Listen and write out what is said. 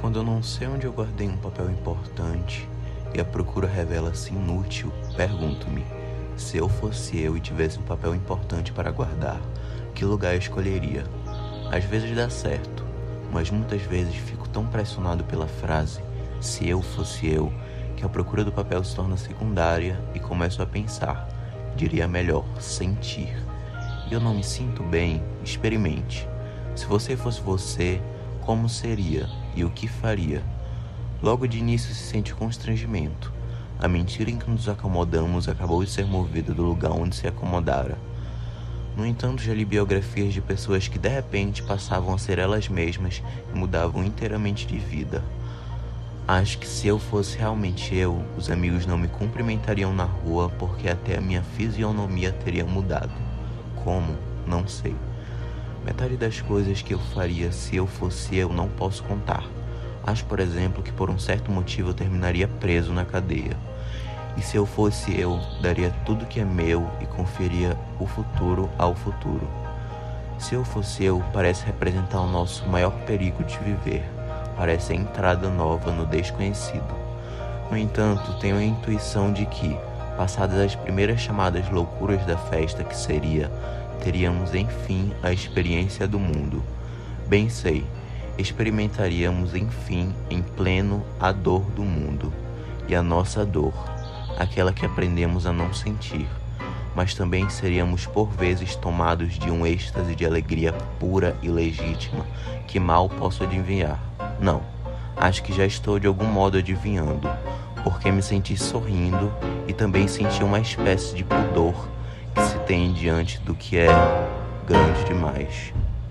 Quando eu não sei onde eu guardei um papel importante e a procura revela-se inútil, pergunto-me: se eu fosse eu e tivesse um papel importante para guardar, que lugar eu escolheria? Às vezes dá certo, mas muitas vezes fico tão pressionado pela frase se eu fosse eu, que a procura do papel se torna secundária e começo a pensar, diria melhor, sentir. E eu não me sinto bem, experimente. Se você fosse você, como seria e o que faria? Logo de início se sente constrangimento. A mentira em que nos acomodamos acabou de ser movida do lugar onde se acomodara. No entanto, já li biografias de pessoas que de repente passavam a ser elas mesmas e mudavam inteiramente de vida. Acho que se eu fosse realmente eu, os amigos não me cumprimentariam na rua porque até a minha fisionomia teria mudado. Como? Não sei. Metade das coisas que eu faria se eu fosse eu não posso contar. Acho, por exemplo, que por um certo motivo eu terminaria preso na cadeia. E se eu fosse eu, daria tudo que é meu e conferia o futuro ao futuro. Se eu fosse eu, parece representar o nosso maior perigo de viver parece a entrada nova no desconhecido. No entanto, tenho a intuição de que, passadas as primeiras chamadas loucuras da festa que seria, teríamos enfim a experiência do mundo. Bem sei, experimentaríamos enfim em pleno a dor do mundo e a nossa dor, aquela que aprendemos a não sentir, mas também seríamos por vezes tomados de um êxtase de alegria pura e legítima que mal posso adivinhar. Não, acho que já estou de algum modo adivinhando, porque me senti sorrindo e também senti uma espécie de pudor que se tem diante do que é grande demais.